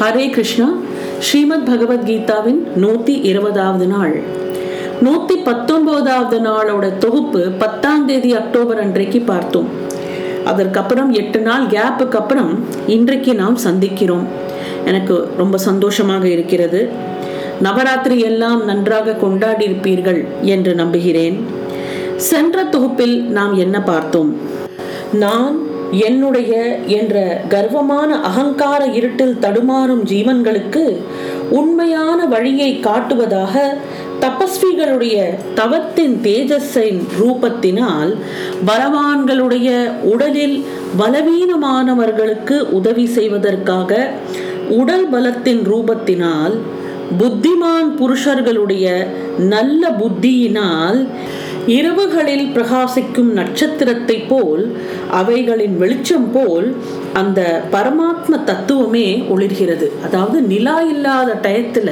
ஹரே கிருஷ்ணா ஸ்ரீமத் பகவத்கீதாவின் நூத்தி இருபதாவது நாள். நூத்தி பத்தொன்பதாவது நாளோட தொகுப்பு பத்தாம் தேதி அக்டோபர் அன்றைக்கு பார்த்தோம். அதற்கப்புறம் எட்டு நாள் கேப்புக்கு அப்புறம் இன்றைக்கு நாம் சந்திக்கிறோம். எனக்கு ரொம்ப சந்தோஷமாக இருக்கிறது. நவராத்திரி எல்லாம் நன்றாக கொண்டாடி இருப்பீர்கள் என்று நம்புகிறேன். சென்ற தொகுப்பில் நாம் என்ன பார்த்தோம்? நான் என்னுடைய என்ற கர்வமான அகங்கார இருட்டில் தடுமாறும் ஜீவன்களுக்கு உண்மையான வழியை காட்டுவதாக தபஸ்விகளுடைய தவத்தின் தேஜஸின் ரூபத்தினால் பலவான்களுடைய உடலில் பலவீனமானவர்களுக்கு உதவி செய்வதற்காக உடல் பலத்தின் ரூபத்தினால் புத்திமான் புருஷர்களுடைய நல்ல புத்தியினால் இரவுகளில் பிரகாசிக்கும் நட்சத்திரத்தை போல் அவைகளின் வெளிச்சம் போல் அந்த பரமாத்ம தத்துவமே ஒளிர்கிறது. அதாவது நிலா இல்லாத டயத்துல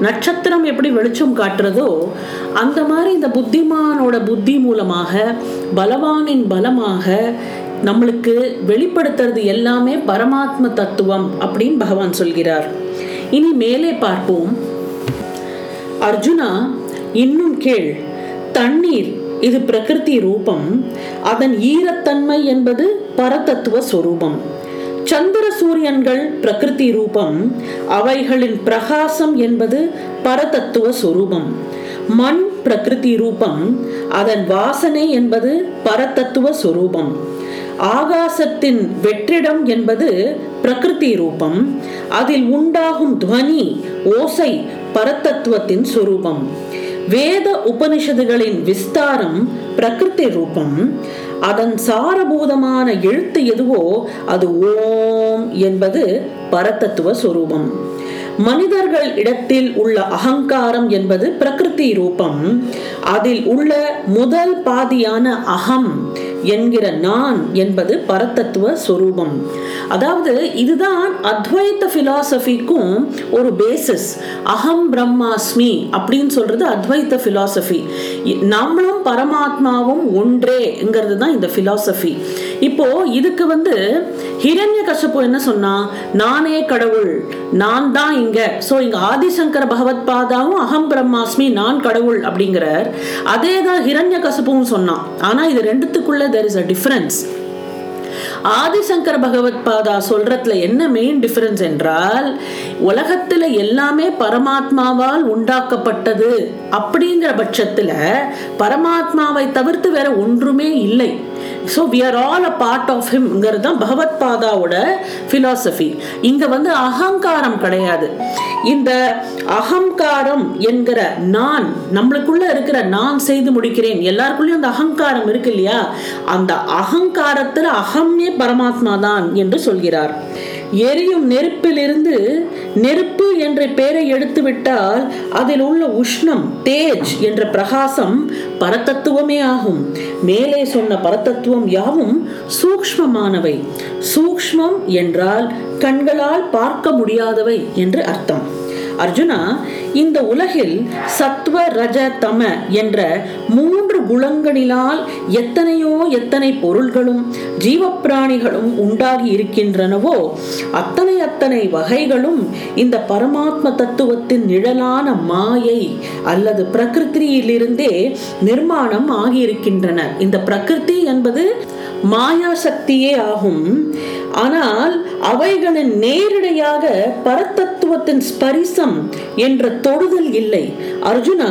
நட்சத்திரம் எப்படி வெளிச்சம் காட்டுறதோ அந்த மாதிரி இந்த புத்திமானோட புத்தி மூலமாக பலவானின் பலமாக நம்மளுக்கு வெளிப்படுத்துறது எல்லாமே பரமாத்ம தத்துவம் அப்படின்னு பகவான் சொல்கிறார். இனி மேலே பார்ப்போம். அர்ஜுனா இன்னும் கேள். தண்ணீர் இது பிரகிருதி ரூபம். அதன் ஈரத்தன்மை என்பது பரதத்துவ சொரூபம். சந்திர சூரியன்கள் பிரகிருதி ரூபம். அவைகளின் பிரகாசம் என்பது பரதத்துவ சொரூபம். மண் பிரகிருதி ரூபம். அதன் வாசனை என்பது பரதத்துவ சொரூபம். ஆகாசத்தின் வெற்றிடம் என்பது பிரகிருதி ரூபம். அதில் உண்டாகும் துவனி ஓசை பரதத்துவத்தின் சொரூபம். வேத உபனிஷதுகளின் விஸ்தாரம் பிரகிருதி ரூபம். அதன் சாரபூதமான எழுத்து எதுவோ அது ஓம் என்பது பரத்தத்துவ சொரூபம். மனிதர்கள் இடத்தில் உள்ள அகங்காரம் என்பது பிரகிருதி ரூபம். அதில் உள்ள முதல் பாதியான அகம் என்கிற நான் என்பது பரத்தத்துவ சொரூபம். அதாவது இதுதான் அத்வைத்த பிலாசபிக்கும் ஒரு பேசிஸ் அகம் பிரம்மாஸ்மி அப்படின்னு சொல்றது அத்வைத்த பிலாசபி நம்மளும் பரமாத்மாவும் ஒன்றேங்கிறது தான் இந்த பிலாசபி இப்போ இதுக்கு வந்து ஹிரண்ய கசப்பு என்ன சொன்னா? நானே கடவுள் நான் தான் இங்க. சோ இங்க ஆதிசங்கர பகவத் பாதாவும் அகம் பிரம்மாஸ்மி நான் கடவுள் அப்படிங்கிறார். அதே தான் ஹிரண்ய கசப்பும் சொன்னான். ஆனா இது ரெண்டுத்துக்குள்ள there is a difference Adi Shankara Bhagavatpada சொல்றதுல என்ன மெயின் டிஃபரன்ஸ் என்றால் உலகத்துல எல்லாமே பரமாத்மாவால் உண்டாக்கப்பட்டது அப்படிங்கிற பட்சத்துல பரமாத்மாவை தவிர்த்து வேற ஒன்றுமே இல்லை. So we are all a part of ஹிம்ங்கிறது தான் பகவத் பாதாவோட ஃபிலாசபி இங்கே வந்து அகங்காரம் கிடையாது. இந்த அகங்காரம் என்கிற நான் நம்மளுக்குள்ள இருக்கிற நான் செய்து முடிக்கிறேன். எல்லாருக்குள்ளயும் அந்த அகங்காரம் இருக்கு இல்லையா? அந்த அகங்காரத்தில் அகம்யே பரமாத்மா தான் என்று சொல்கிறார். எரியும் நெருப்பிலிருந்து நெருப்பு என்ற பெயரை எடுத்துவிட்டால் அதில் உள்ள உஷ்ணம் தேஜ் என்ற பிரகாசம் பரதத்துவமே ஆகும். மேலே சொன்ன பரதத்துவம் யாவும் சூக்மமானவை சூக்மம் என்றால் கண்களால் பார்க்க முடியாதவை என்று அர்த்தம். அர்ஜுனா இந்த உலகில் சத்வ ரஜ தம என்ற மூன்று குணங்களினால் எத்தனையோ எத்தனை பொருள்களும் ஜீவப்பிராணிகளும் உண்டாகி இருக்கின்றனவோ அத்தனை அத்தனை வகைகளும் இந்த பரமாத்ம தத்துவத்தின் நிழலான மாயை அல்லது பிரகிருத்தியிலிருந்தே நிர்மாணம் ஆகியிருக்கின்றன. இந்த பிரகிருதி என்பது மாயா சக்தியே ஆகும். ஆனால் அவைகளின் நேரடியாக பரத்தத்துவத்தின் ஸ்பரிசம் என்ற தொடுதல் இல்லை. அர்ஜுனா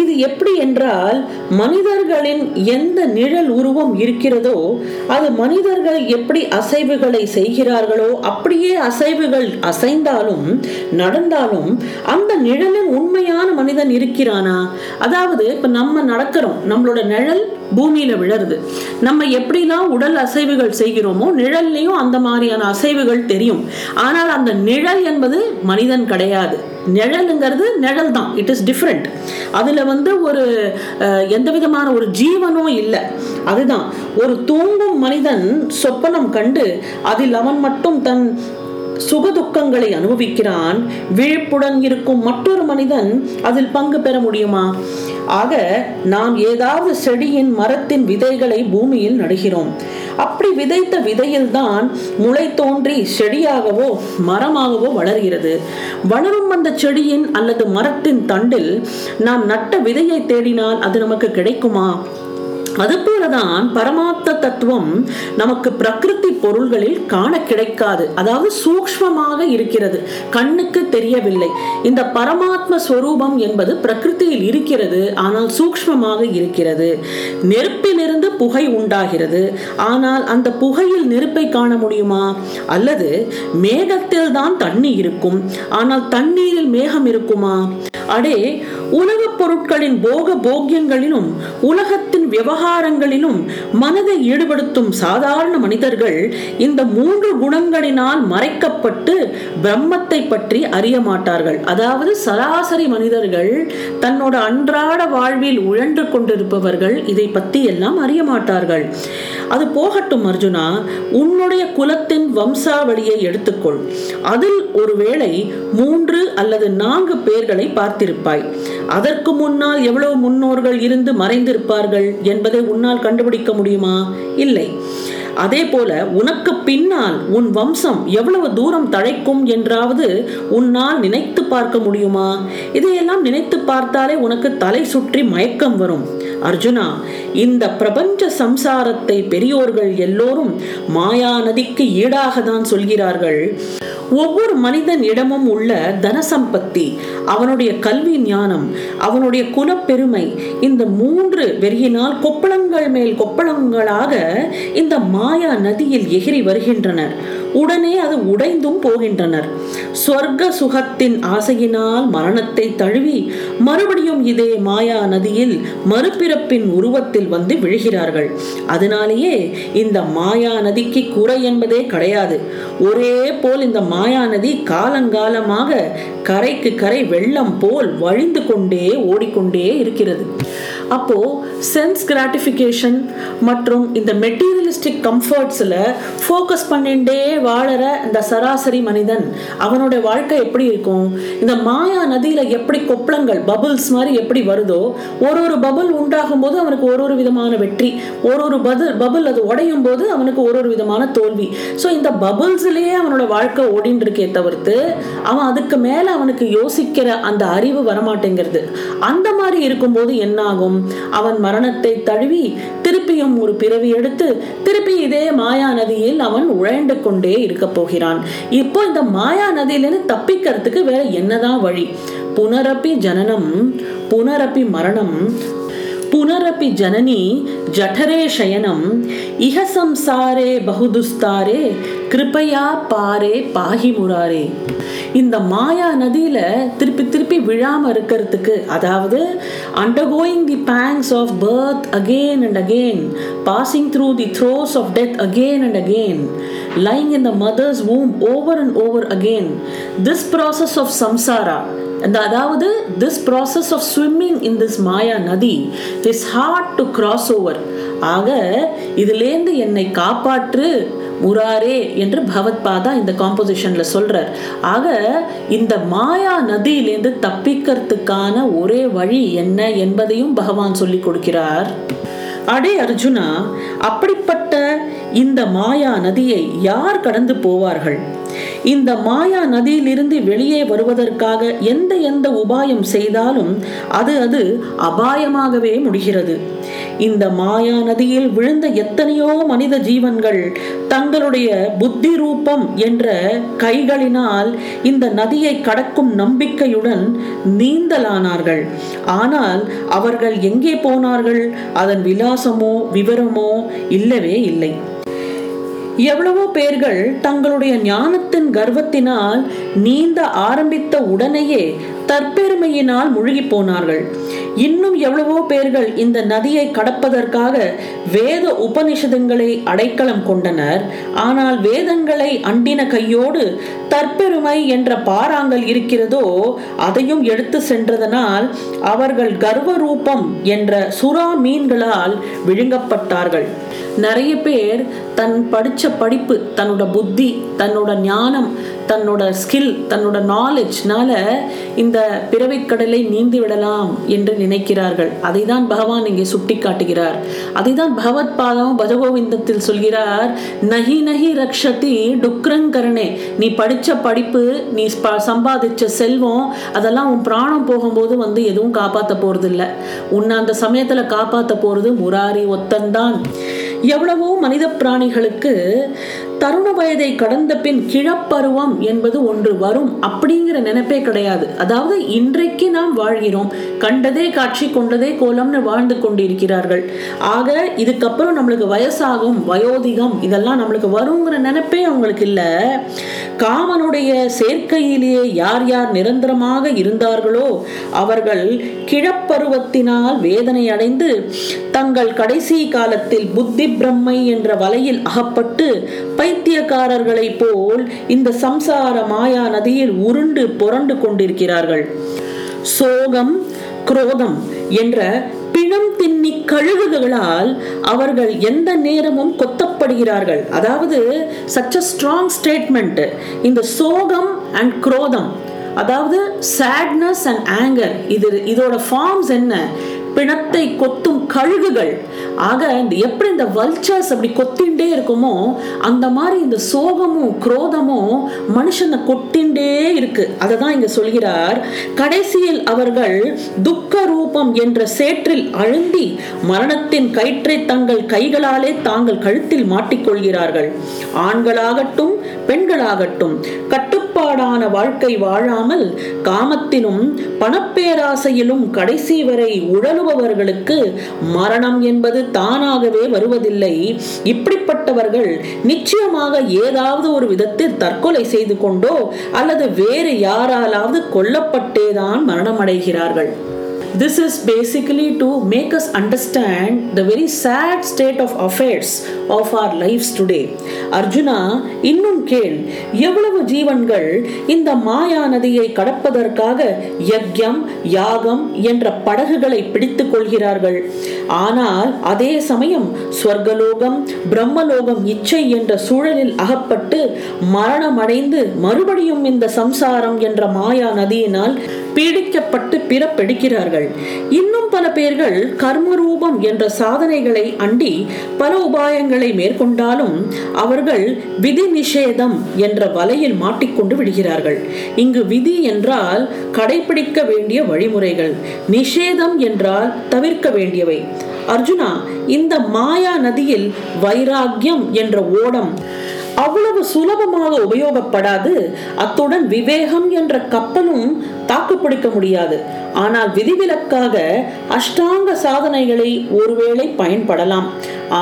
இது எப்படி என்றால் மனித மனிதர்களின் எந்த நிழல் உருவம் இருக்கிறதோ அது மனிதர்கள் எப்படி அசைவுகளை செய்கிறார்களோ அப்படியே அசைவுகள் அசைந்தாலும் நடந்தாலும் அந்த நிழலில் உண்மையான மனிதன் இருக்கிறானா? அதாவது இப்ப நம்ம நடக்கிறோம் நம்மளோட நிழல் பூமியில விழருது. நம்ம எப்படிலாம் உடல் அசைவுகள் செய்கிறோமோ நிழல்லையும் அந்த மாதிரியான அசைவுகள் தெரியும். ஆனால் அந்த நிழல் என்பது மனிதன் கிடையாது. நிழலுங்கிறது நிழல் தான் இட் இஸ் டிஃப்ரெண்ட் அதில் வந்து ஒரு எந்த விதமான ஒரு ஜீவனும் இல்லை. அதுதான். ஒரு தூங்கும் மனிதன் சொப்பனம் கண்டு அதில் அவன் மட்டும் தன் சுகதுக்கங்களை அனுபவிக்கிறான். விழிப்புடன் இருக்கும் மற்றொரு மனிதன் அதில் பங்கு பெற முடியுமா? ஆக நாம் ஏதாவது செடியின் மரத்தின் விதைகளை பூமியில் நடுகிறோம். அப்படி விதைத்த விதையில்தான் முளை தோன்றி செடியாகவோ மரமாகவோ வளர்கிறது. வளரும் அந்த செடியின் அல்லது மரத்தின் தண்டில் நாம் நட்ட விதையை தேடினால் அது நமக்கு கிடைக்குமா? அதுபோலதான் பரமார்த்த தத்துவம் நமக்கு பிரகிருதி பொருள்களில் காண கிடைக்காது. அதாவது சூக்ஷ்மமாக இருக்கிறது. கண்ணுக்கு தெரியவில்லை. இந்த பரமாத்ம ஸ்வரூபம் என்பது பிரகிருதியில் இருக்கிறது ஆனால் சூக்ஷ்மமாக இருக்கிறது. நெருப்பிலிருந்து புகை உண்டாகிறது. ஆனால் அந்த புகையில் நெருப்பை காண முடியுமா? அல்லது மேகத்தில் தான் தண்ணி இருக்கும். ஆனால் தண்ணீரில் மேகம் இருக்குமா? அடே உலகப் பொருட்களின் போக போக்கியங்களிலும் உலகத்தின் விவகாரங்களிலும் மனதை ஈடுபடுத்தும் சாதாரண மனிதர்கள் இந்த மூன்று குணங்களினால் மறைக்கப்பட்டு பிரம்மத்தை பற்றி அறிய மாட்டார்கள். அதாவது சராசரி மனிதர்கள் தன்னோட அன்றாட வாழ்வில் உழன்று கொண்டிருப்பவர்கள் இதை பற்றி எல்லாம் அறிய மாட்டார்கள். அது போகட்டும் அர்ஜுனா உன்னுடைய குலத்தின் வம்சாவளியை எடுத்துக்கொள். அதில் ஒருவேளை மூன்று அல்லது நான்கு பேர்களை பார்த்திருப்பாய். அதற்கு முன்னால் எவ்வளவு முன்னோர்கள் இருந்து மறைந்திருப்பார்கள் என்பதை உன்னால் கண்டுபிடிக்க முடியுமா? இல்லை. அதே போல உனக்கு பின்னால் உன் வம்சம் எவ்வளவு தூரம் தழைக்கும் என்றாவது உன்னால் நினைத்து பார்க்க முடியுமா? இதையெல்லாம் நினைத்து பார்த்தாலே உனக்கு தலை சுற்றி மயக்கம் வரும். அர்ஜுனா இந்த பிரபஞ்ச சம்சாரத்தை பெரியோர்கள் எல்லோரும் மாயா நதிக்கு ஈடாக தான் சொல்கிறார்கள். ஒவ்வொரு மனிதன் இடமும் உள்ள தனசம்பத்தி அவனுடைய கல்வி ஞானம் அவனுடைய குலப்பெருமை இந்த மூன்று வெறியினால் கொப்பளங்கள் மேல் கொப்பளங்களாக இந்த மாயா நதியில் எகிரி வருகின்றனர். உடனே அது உடைந்தும் போகின்றனர். சொர்க்க சுகத்தின் ஆசையினால் மரணத்தை தழுவி மறுபடியும் இதே மாயா நதியில் மறுபிறப்பின் உருவத்தில் வந்து விழுகிறார்கள். அதனாலேயே இந்த மாயா நதிக்கு குறை என்பதே கிடையாது. ஒரே போல் இந்த மாயா நதி காலங்காலமாக கரைக்கு கரை வெள்ளம் போல் வழிந்து கொண்டே ஓடிக்கொண்டே இருக்கிறது. அப்போ சென்ஸ் கிராட்டிஃபிகேஷன் மற்றும் இந்த மெட்டீரியலிஸ்டிக் கம்ஃபர்ட்ஸில் ஃபோக்கஸ் பண்ணிண்டே வாழற இந்த சராசரி மனிதன் அவனுடைய வாழ்க்கை எப்படி இருக்கும்? இந்த மாயா நதியில் எப்படி கொப்பளங்கள் பபுள்ஸ் மாதிரி எப்படி வருதோ ஒரு ஒரு பபுள் உண்டாகும் போது அவனுக்கு ஒரு ஒரு விதமான வெற்றி. ஒரு ஒரு பதில் பபுள் அது உடையும் போது அவனுக்கு ஒரு ஒரு விதமான தோல்வி. ஸோ இந்த பபுள்ஸ்லேயே அவனோட வாழ்க்கை ஓடின்னு இருக்கே தவிர்த்து அவன் அதுக்கு மேலே அவனுக்கு யோசிக்கிற அந்த அறிவு வரமாட்டேங்கிறது. அந்த மாதிரி இருக்கும்போது என்ன ஆகும் அவன் மரணத்தை தழுவி திருப்பியும் ஒரு பிறவி எடுத்து திருப்பி இதே மாயா நதியில் அவன் உழைந்து கொண்டே இருக்க போகிறான். இப்போ இந்த மாயா நதியிலிருந்து தப்பிக்கிறதுக்கு வேற என்னதான் வழி? புனரப்பி ஜனனம் புனரப்பி மரணம் புனரப்பி ஜனனி ஜఠரே சயனம் இஹ சம்சாரே பகுதுஸ்தாரே கிருபையா பாரே பாகி முராரே இந்த மாயா நதியில திருப்பி திருப்பி விழாம இருக்கிறதுக்கு அதாவது undergoing the pangs of birth again and again passing through the throes of death again and again lying in the mother's womb over and over again this process of samsara அந்த அதாவது this process of swimming in this maya nadi is hard to cross over ஆக இதுலேருந்து என்னை காப்பாற்று உராரே என்று பகவத் பாதா இந்த காம்போசிஷன்ல சொல்றார். ஆக இந்த மாயா நதியிலேருந்து தப்பிக்கிறதுக்கான ஒரே வழி என்ன என்பதையும் பகவான் சொல்லி கொடுக்கிறார். அடே அர்ஜுனா அப்படிப்பட்ட இந்த மாயா நதியை யார் கடந்து போவார்கள்? இந்த மாயா நதியிலிருந்து வெளியே வருவதற்காக எந்த எந்த உபாயம் செய்தாலும் அது அது அபாயமாகவே முடிகிறது. இந்த மாயா நதியில் விழுந்த எத்தனையோ மனித ஜீவன்கள் தங்களுடைய புத்தி ரூபம் என்ற கைகளினால் இந்த நதியை கடக்கும் நம்பிக்கையுடன் நீந்தலானார்கள். ஆனால் அவர்கள் எங்கே போனார்கள்? அதன் விலாசமோ விவரமோ இல்லவே இல்லை. எவ்வளவோ பேர்கள் தங்களுடைய ஞானத்தின் கர்வத்தினால் நீந்த ஆரம்பித்த உடனேயே தற்பெருமையினால் முழுகி போனார்கள். இன்னும் எவ்வளவோ பேர்கள் இந்த நதியை கடப்பதற்காக வேத உபனிஷதங்களை அடைக்கலம் கொண்டனர். ஆனால் வேதங்களை அண்டின கையோடு தற்பெருமை என்ற பாறாங்கல் இருக்கிறதோ அதையும் எடுத்து சென்றதனால் அவர்கள் கர்வ ரூபம் என்ற சுறா மீன்களால் விழுங்கப்பட்டார்கள். நிறைய பேர் தன் படிச்ச படிப்பு தன்னோட புத்தி தன்னோட ஞானம் தன்னோட ஸ்கில் தன்னோட நாலேஜ்னால இந்த பிறவிக்கடலை நீந்தி விடலாம் என்று நினைக்கிறார்கள். அதை தான் பகவான் இங்கே சுட்டி காட்டுகிறார் அதை தான் பகவத் பாதம் பஜகோவிந்தத்தில் சொல்கிறார் நகி நகி ரக்ஷதி டுக்ரங்கரணே நீ படித்த படிப்பு நீ சம்பாதிச்ச செல்வம் அதெல்லாம் உன் பிராணம் போகும்போது வந்து எதுவும் காப்பாற்ற போறது இல்லை உன்னை அந்த சமயத்தில் காப்பாற்ற போகிறது முராரி ஒத்தன்தான் எவ்வளவோ மனித பிராணிகளுக்கு தருண வயதை கடந்த பின் கிழப்பருவம் என்பது ஒன்று வரும் அப்படிங்கிற நினைப்பே கிடையாது. அதாவது இன்றைக்கு நாம் வாழ்கிறோம். கண்டதே காட்சி கொண்டதே கோலம்னு வாழ்ந்து கொண்டிருக்கிறார்கள். ஆக இதுக்கப்புறம் நம்மளுக்கு வயசாகும் வயோதிகம் இதெல்லாம் நம்மளுக்கு வருங்கிற நினைப்பே அவங்களுக்கு இல்லை. காமனுடைய சேர்க்கையிலேயே யார் யார் நிரந்தரமாக இருந்தார்களோ அவர்கள் கிழப்பருவத்தினால் வேதனை அடைந்து தங்கள் கடைசி காலத்தில் புத்தி பிரம்மை என்ற வலையில் அகப்பட்டு பைத்தியக்காரர்களைப் போல் இந்த சம்சார மாயா நதியில் உருண்டு புரண்டு கொண்டிருக்கிறார்கள். சோகம் குரோதம் என்ற பிணம் தின்னி கழுகுகளால் அவர்கள் எந்த நேரமும் கொத்தப்படுகிறார்கள். அதாவது சச் அ ஸ்ட்ராங் ஸ்டேட்மெண்ட் இந்த சோகம் அண்ட் குரோதம் அதாவது சேட்னஸ் அண்ட் ஆங்கர் இது இதோட ஃபார்ம்ஸ் என்ன? பிணத்தை கொத்தும் கழுகுகள். ஆக இந்த எப்படி இந்த வல்ச்சர்ஸ் அப்படி கொத்தின்ண்டே இருக்குமோ அந்த மாதிரி இந்த சோகமும் குரோதமும் மனுஷனை கொட்டிண்டே இருக்கு. அதை தான் இங்க சொல்கிறார் கடைசியில் அவர்கள் துக்க ரூபம் என்ற சேற்றில் அழுந்தி மரணத்தின் கயிற்றை தங்கள் கைகளாலே தாங்கள் கழுத்தில் மாட்டிக்கொள்கிறார்கள். ஆண்களாகட்டும் பெண்களாகட்டும் கட்டு கட்டுப்பாடான வாழ்க்கை வாழாமல் காமத்திலும் பணப்பேராசையிலும் கடைசி வரை உழலுபவர்களுக்கு மரணம் என்பது தானாகவே வருவதில்லை. இப்படிப்பட்டவர்கள் நிச்சயமாக ஏதாவது ஒரு விதத்தில் தற்கொலை செய்து கொண்டோ அல்லது வேறு யாராலாவது கொல்லப்பட்டேதான் மரணமடைகிறார்கள். This is basically to make us understand the very sad state of affairs of our lives today. Arjuna இன்னும் கேள் எவ்வளவு ஜீவன்கள் இந்த மாயா நதியை கடப்பதற்காக யக்யம் யாகம் என்ற படகுகளை பிடித்துக் கொள்கிறார்கள் ஆனால் அதே சமயம் ஸ்வர்கலோகம் பிரம்மலோகம் இச்சை என்ற சூழலில் அகப்பட்டு மரணமடைந்து மறுபடியும் இந்த சம்சாரம் என்ற மாயா நதியினால் பீடிக்கப்பட்டு பிறப்பெடுக்கிறார்கள். இன்னும் பல பேர்கள் கர்மரூபம் என்ற சாதனைகளை அண்டி பல உபாயங்களை மேற்கொண்டாலும் அவர்கள் விதி நிஷேதம் என்ற வலையில் மாட்டிக்கொண்டு விடுகிறார்கள். இங்கு விதி என்றால் கடைபிடிக்க வேண்டிய வழிமுறைகள் நிஷேதம் என்றால் தவிர்க்க வேண்டியவை. அர்ஜுனா இந்த மாயா நதியில் வைராக்கியம் என்ற ஓடம். அவ்வளவு சுலபமாக உபயோகப்படாது அத்துடன் விவேகம் என்ற கப்பலும் தாக்குப்பிடிக்க முடியாது. ஆனால் விதிவிலக்காக அஷ்டாங்க சாதனைகளை ஒருவேளை பயன்படலாம்.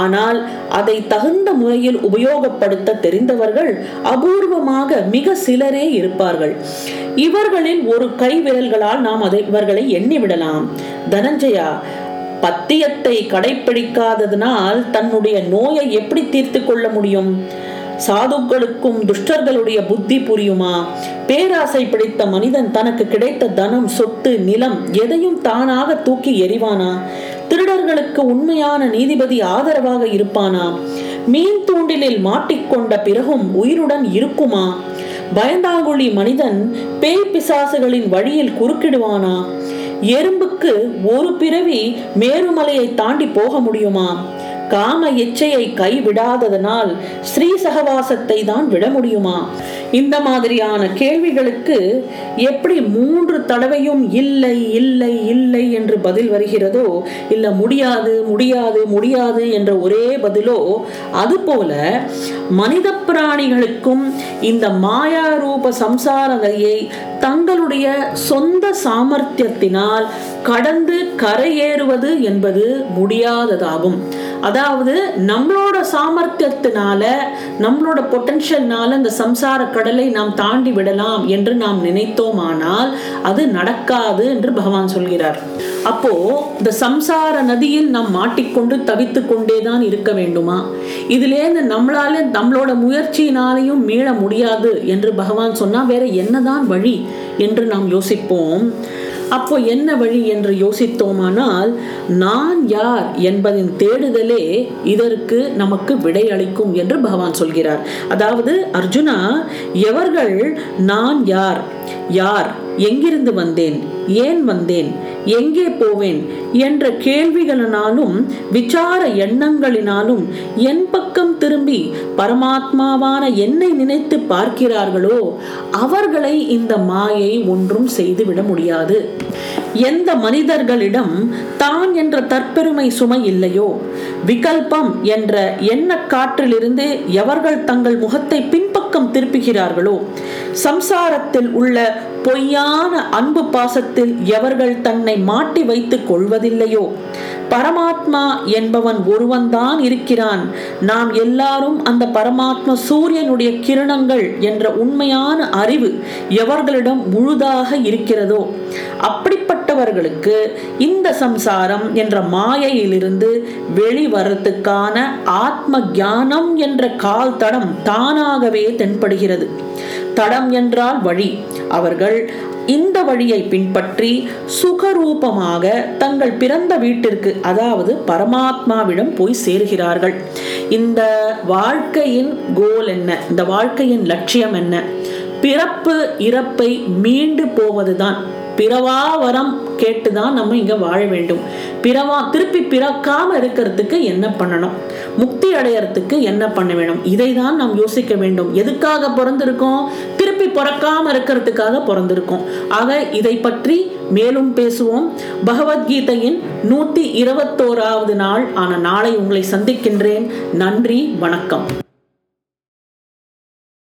ஆனால் அதை தகுந்த முறையில் உபயோகப்படுத்த தெரிந்தவர்கள் அபூர்வமாக மிக சிலரே இருப்பார்கள். இவர்களில் ஒரு கை விரல்களால் நாம் அதை இவர்களை எண்ணிவிடலாம் தனஞ்சயா பத்தியத்தை கடைப்பிடிக்காததனால் தன்னுடைய நோயை எப்படி தீர்த்து கொள்ள முடியும்? சாதுக்களுக்கும் துஷ்டர்களுடைய புத்தி புரியுமா? பேராசை பிடித்த மனிதன் தனக்கு கிடைத்த தனம் சொத்து நிலம் எதையும் தானாக தூக்கி எறிவானா? திருடர்களுக்கு உண்மையான நீதிபதி ஆதரவாக இருப்பானா? மீன் தூண்டிலில் மாட்டிக்கொண்ட பிறகும் உயிருடன் இருக்குமா? பயந்தாங்குழி மனிதன் பேய் பிசாசுகளின் வழியில் குறுக்கிடுவானா? எறும்புக்கு ஒரு பிறவி மேருமலையை தாண்டி போக முடியுமா? காம இச்சையை கைவிடாததனால் ஸ்ரீ சகவாசத்தை தான் விட முடியுமா இந்த மாதிரியான கேள்விகளுக்கு எப்படி மூன்று தடவையும் இல்லை இல்லை இல்லை என்று பதில் வருகிறதோ இல்ல முடியாது முடியாது முடியாது என்ற ஒரே பதிலோ அதுபோல மனித பிராணிகளுக்கும் இந்த மாயா ரூப சம்சாரதையை தங்களுடைய சொந்த சாமர்த்தியத்தினால் கடந்து கரையேறுவது என்பது முடியாததாகும். அதாவது நம்மளோட சாமர்த்தியத்தினால நம்மளோட பொட்டன்ஷியல்னால இந்த சம்சார கடலை நாம் தாண்டி விடலாம் என்று நாம் நினைத்தோமானால் அது நடக்காது என்று பகவான் சொல்கிறார். அப்போ இந்த சம்சார நதியில் நாம் மாட்டிக்கொண்டு தவித்து கொண்டேதான் இருக்க வேண்டுமா? இதுலேருந்து நம்மளால நம்மளோட முயற்சியினாலையும் மீள முடியாது என்று பகவான் சொன்னா வேற என்னதான் வழி என்று நாம் யோசிப்போம். அப்போ என்ன வழி என்று யோசித்தோமானால் நான் யார் என்பதின் தேடுதலே இதற்கு நமக்கு விடை அளிக்கும் என்று பகவான் சொல்கிறார். அதாவது அர்ஜுனா எவர்கள் நான் யார் யார் எங்கிருந்து வந்தேன் ஏன் வந்தேன் எங்கே போவேன் என்ற கேள்விகளினாலும் விசார எண்ணங்களினாலும் என் பக்கம் திரும்ப பரமாத்மாவான என்னை நினைத்து பார்க்கிறார்களோ அவர்களை இந்த மாயை ஒன்றும் செய்துவிட முடியாது. எந்த மனிதர்களிடம் தான் என்ற தற்பெருமை சுமை இல்லையோ விகல்பம் என்ற எண்ண காற்றிலிருந்து எவர்கள் தங்கள் முகத்தை பக்கம் திருப்புகிறார்களோ? சம்சாரத்தில் உள்ள பொய்யான அன்பு பாசத்தில் எவர்கள் தன்னை மாட்டி வைத்துக் கொள்வதில்லையோ? பரமாத்மா என்பவன் ஒருவன்தான் இருக்கிறான். நாம் எல்லாரும் அந்த பரமாத்மா சூரியனுடைய கிரணங்கள் என்ற உண்மையான அறிவு எவர்களிடம் முழுதாக இருக்கிறதோ? அப்படிப்பட்டவர்களுக்கு இந்த சம்சாரம் என்ற மாயையிலிருந்து வெளிவரத்துக்கான ஆத்ம ஞானம் என்ற கால் தடம் தானாகவே தென்படுகிறது. தடம் என்றால் வழி. அவர்கள் இந்த வழியை பின்பற்றி சுகரூபமாக தங்கள் பிறந்த வீட்டிற்கு அதாவது பரமாத்மாவிடம் போய் சேர்கிறார்கள். இந்த வாழ்க்கையின் கோல் என்ன? இந்த வாழ்க்கையின் லட்சியம் என்ன? பிறப்பு இறப்பை மீண்டு போவதுதான். பிறவா வரம் கேட்டுதான் நம்ம இங்க வாழ வேண்டும். பிறவா திருப்பி பிறக்காம இருக்கிறதுக்கு என்ன பண்ணணும்? முக்தி அடையறதுக்கு என்ன பண்ண வேணும்? இதை தான் நாம் யோசிக்க வேண்டும். எதுக்காக பிறந்திருக்கோம்? திருப்பி பிறக்காம இருக்கிறதுக்காக பிறந்திருக்கோம். ஆக இதை பற்றி மேலும் பேசுவோம். பகவத்கீதையின் நூத்தி இருபத்தோராவது நாள் ஆன நாளை உங்களை சந்திக்கின்றேன். நன்றி வணக்கம்.